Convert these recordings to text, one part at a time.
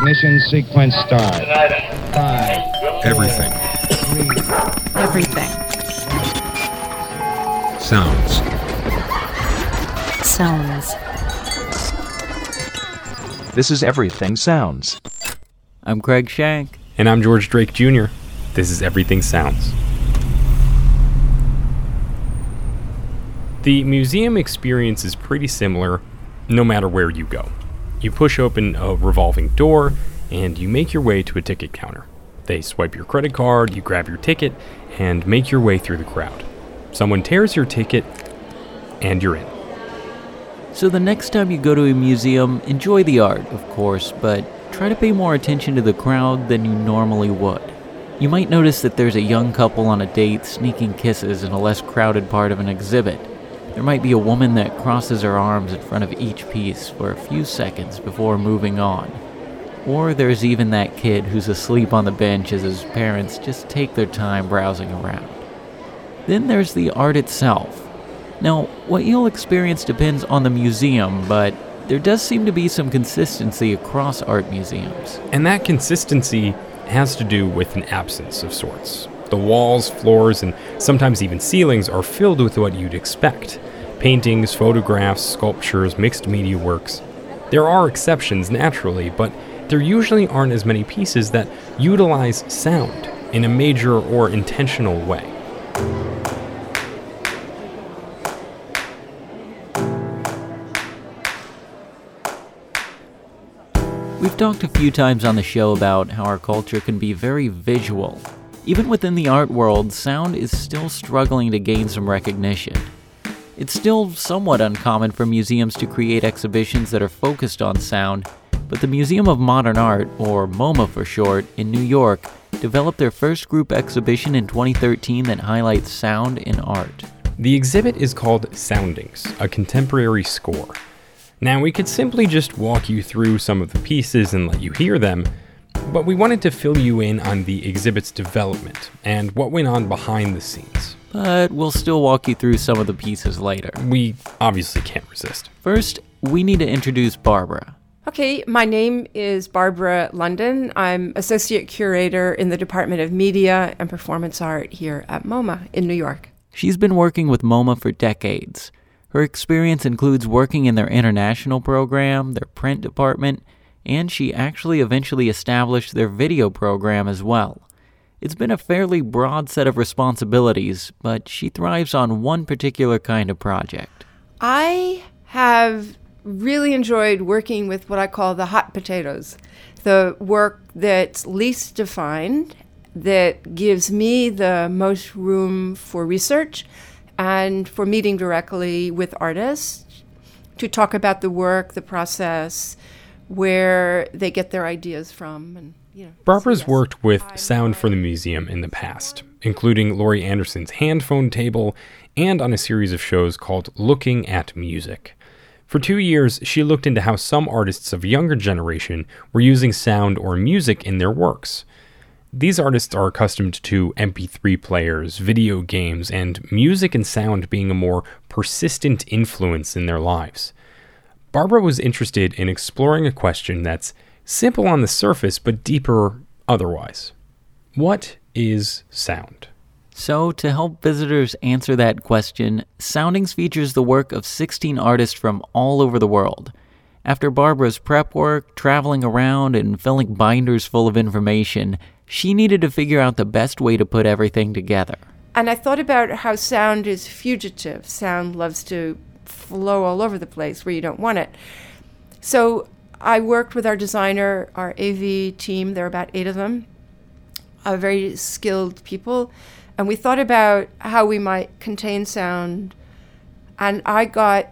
Ignition sequence start. Five, Everything. three, Everything. Sounds. Sounds. This is Everything Sounds. I'm Craig Shank. And I'm George Drake Jr. This is Everything Sounds. The museum experience is pretty similar no matter where you go. You push open a revolving door and you make your way to a ticket counter. They swipe your credit card, you grab your ticket, and make your way through the crowd. Someone tears your ticket, and you're in. So the next time you go to a museum, enjoy the art, of course, but try to pay more attention to the crowd than you normally would. You might notice that there's a young couple on a date sneaking kisses in a less crowded part of an exhibit. There might be a woman that crosses her arms in front of each piece for a few seconds before moving on. Or there's even that kid who's asleep on the bench as his parents just take their time browsing around. Then there's the art itself. Now, what you'll experience depends on the museum, but there does seem to be some consistency across art museums. And that consistency has to do with an absence of sorts. The walls, floors, and sometimes even ceilings are filled with what you'd expect paintings, photographs, sculptures, mixed media works. There are exceptions, naturally, but there usually aren't as many pieces that utilize sound in a major or intentional way. We've talked a few times on the show about how our culture can be very visual. Even within the art world, sound is still struggling to gain some recognition. It's still somewhat uncommon for museums to create exhibitions that are focused on sound, but the Museum of Modern Art, or MoMA for short, in New York, developed their first group exhibition in 2013 that highlights sound in art. The exhibit is called Soundings, a contemporary score. Now, we could simply just walk you through some of the pieces and let you hear them, but we wanted to fill you in on the exhibit's development and what went on behind the scenes. But we'll still walk you through some of the pieces later. We obviously can't resist. First, we need to introduce Barbara. Okay, my name is Barbara London. I'm Associate Curator in the Department of Media and Performance Art here at MoMA in New York. She's been working with MoMA for decades. Her experience includes working in their international program, their print department, and she actually eventually established their video program as well. It's been a fairly broad set of responsibilities, but she thrives on one particular kind of project. I have really enjoyed working with what I call the hot potatoes, the work that's least defined, that gives me the most room for research and for meeting directly with artists to talk about the work, the process, where they get their ideas from, and you know. Barbara's so yes, worked with sound for the museum in the past, including Laurie Anderson's Handphone table and on a series of shows called Looking at Music. For two years, she looked into how some artists of younger generation were using sound or music in their works. These artists are accustomed to MP3 players, video games, and music and sound being a more persistent influence in their lives. Barbara was interested in exploring a question that's simple on the surface but deeper otherwise. What is sound? So, to help visitors answer that question, Soundings features the work of 16 artists from all over the world. After Barbara's prep work, traveling around, and filling binders full of information, she needed to figure out the best way to put everything together. And I thought about how sound is fugitive. Sound loves to flow all over the place where you don't want it. So I worked with our designer, our AV team, there are about eight of them, uh, very skilled people. And we thought about how we might contain sound. And I got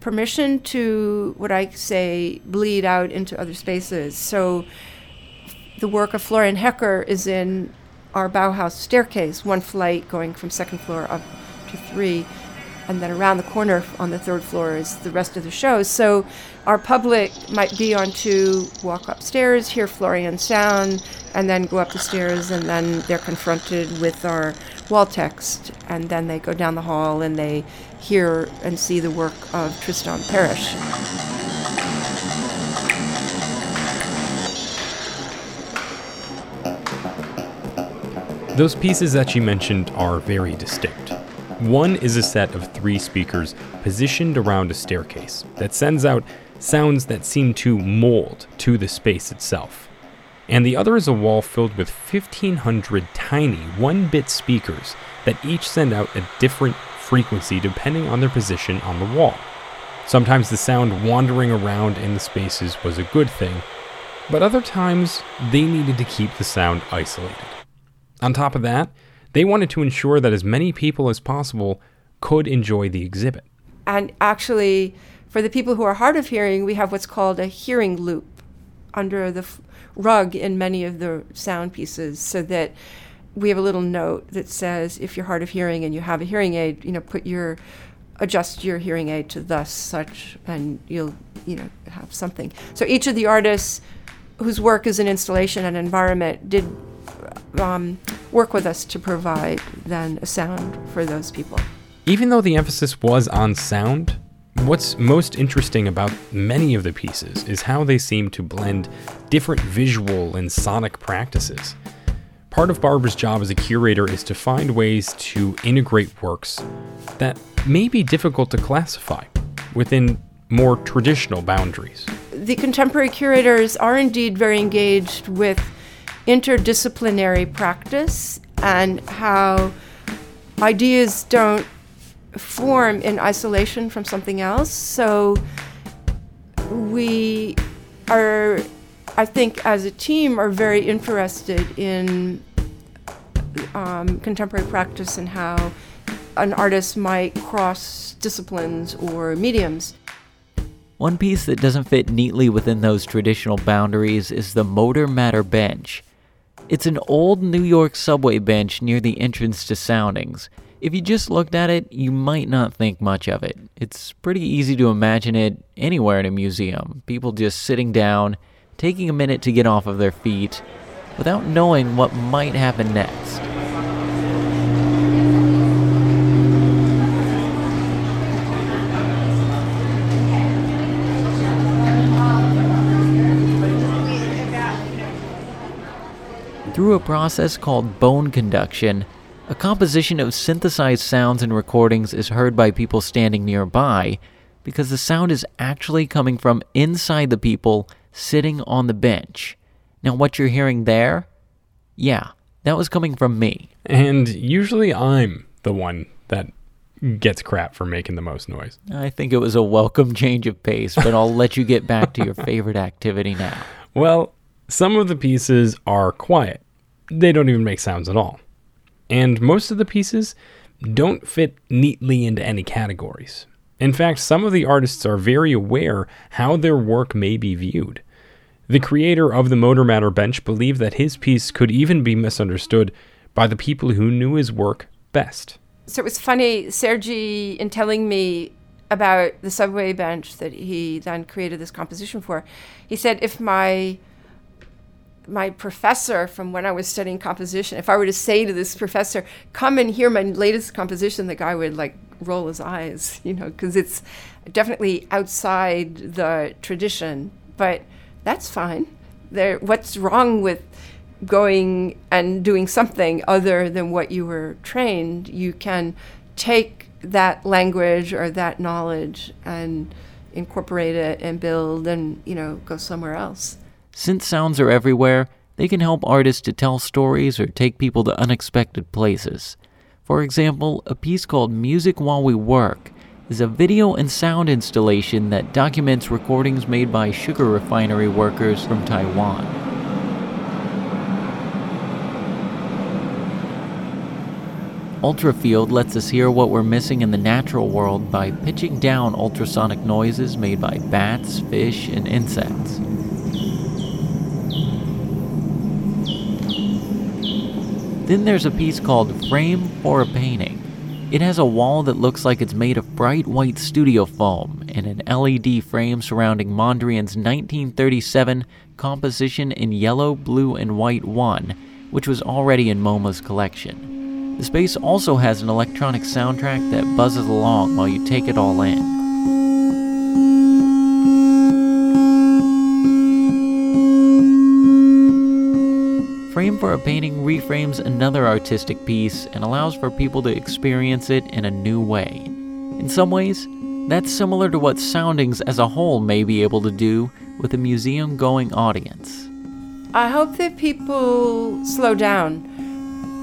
permission to, what I say, bleed out into other spaces. So the work of Florian Hecker is in our Bauhaus staircase, one flight going from second floor up to three, and then around the corner on the third floor is the rest of the show. So our public might be on to walk upstairs, hear Florian sound, and then go up the stairs, and then they're confronted with our wall text, and then they go down the hall and they hear and see the work of Tristan Perich. Those pieces that you mentioned are very distinct. One is a set of three speakers positioned around a staircase that sends out sounds that seem to mold to the space itself. And the other is a wall filled with 1,500 tiny one bit speakers that each send out a different frequency depending on their position on the wall. Sometimes the sound wandering around in the spaces was a good thing, but other times they needed to keep the sound isolated. On top of that, they wanted to ensure that as many people as possible could enjoy the exhibit. And actually, for the people who are hard of hearing, we have what's called a hearing loop under the f- rug in many of the sound pieces so that we have a little note that says if you're hard of hearing and you have a hearing aid, you know, put your adjust your hearing aid to thus such and you'll, you know, have something. So each of the artists whose work is an installation and environment did um, work with us to provide then a sound for those people. Even though the emphasis was on sound, what's most interesting about many of the pieces is how they seem to blend different visual and sonic practices. Part of Barbara's job as a curator is to find ways to integrate works that may be difficult to classify within more traditional boundaries. The contemporary curators are indeed very engaged with interdisciplinary practice and how ideas don't form in isolation from something else. So we are, I think, as a team, are very interested in um, contemporary practice and how an artist might cross disciplines or mediums. One piece that doesn't fit neatly within those traditional boundaries is the Motor Matter Bench. It's an old New York subway bench near the entrance to Soundings. If you just looked at it, you might not think much of it. It's pretty easy to imagine it anywhere in a museum. People just sitting down, taking a minute to get off of their feet, without knowing what might happen next. Through a process called bone conduction, a composition of synthesized sounds and recordings is heard by people standing nearby because the sound is actually coming from inside the people sitting on the bench. Now, what you're hearing there? Yeah, that was coming from me. And usually I'm the one that gets crap for making the most noise. I think it was a welcome change of pace, but I'll let you get back to your favorite activity now. Well, some of the pieces are quiet. They don't even make sounds at all. And most of the pieces don't fit neatly into any categories. In fact, some of the artists are very aware how their work may be viewed. The creator of the Motor Matter bench believed that his piece could even be misunderstood by the people who knew his work best. So it was funny, Sergei, in telling me about the subway bench that he then created this composition for, he said, if my my professor from when I was studying composition, if I were to say to this professor, come and hear my latest composition, the guy would like roll his eyes, you know, because it's definitely outside the tradition. But that's fine. There, what's wrong with going and doing something other than what you were trained? You can take that language or that knowledge and incorporate it and build and, you know, go somewhere else. Since sounds are everywhere, they can help artists to tell stories or take people to unexpected places. For example, a piece called Music While We Work is a video and sound installation that documents recordings made by sugar refinery workers from Taiwan. Ultrafield lets us hear what we're missing in the natural world by pitching down ultrasonic noises made by bats, fish, and insects. Then there's a piece called Frame for a Painting. It has a wall that looks like it's made of bright white studio foam and an LED frame surrounding Mondrian's 1937 composition in yellow, blue, and white 1, which was already in MoMA's collection. The space also has an electronic soundtrack that buzzes along while you take it all in. Frame for a Painting reframes another artistic piece and allows for people to experience it in a new way. In some ways, that's similar to what Soundings as a whole may be able to do with a museum going audience. I hope that people slow down.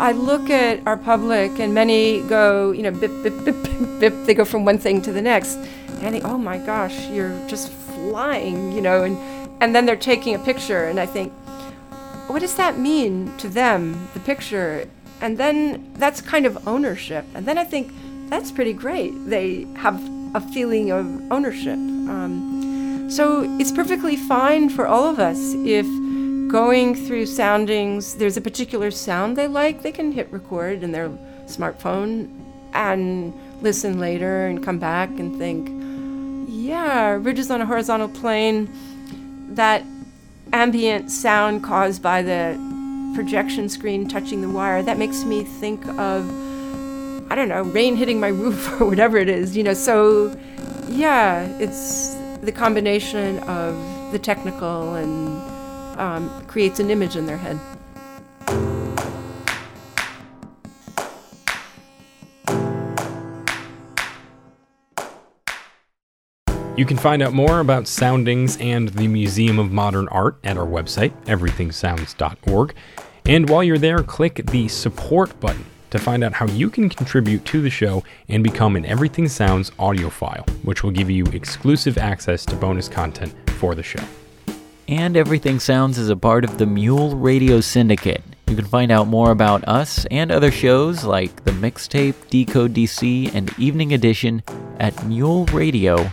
I look at our public, and many go, you know, bip, bip, bip, bip, bip. They go from one thing to the next. And think, oh my gosh, you're just flying, you know, and, and then they're taking a picture, and I think, what does that mean to them, the picture? And then that's kind of ownership. And then I think that's pretty great. They have a feeling of ownership. Um, so it's perfectly fine for all of us if going through soundings, there's a particular sound they like, they can hit record in their smartphone and listen later and come back and think, yeah, ridges on a horizontal plane, that ambient sound caused by the projection screen touching the wire, that makes me think of, I don't know, rain hitting my roof or whatever it is, you know. So, yeah, it's the combination of the technical and um, creates an image in their head. You can find out more about Soundings and the Museum of Modern Art at our website, everythingsounds.org. And while you're there, click the support button to find out how you can contribute to the show and become an Everything Sounds audiophile, which will give you exclusive access to bonus content for the show. And Everything Sounds is a part of the Mule Radio Syndicate. You can find out more about us and other shows like the Mixtape, Decode DC, and Evening Edition at muleradio.com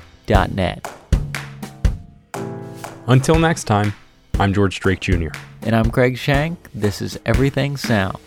Until next time, I'm George Drake Jr. And I'm Craig Shank. This is Everything Sounds.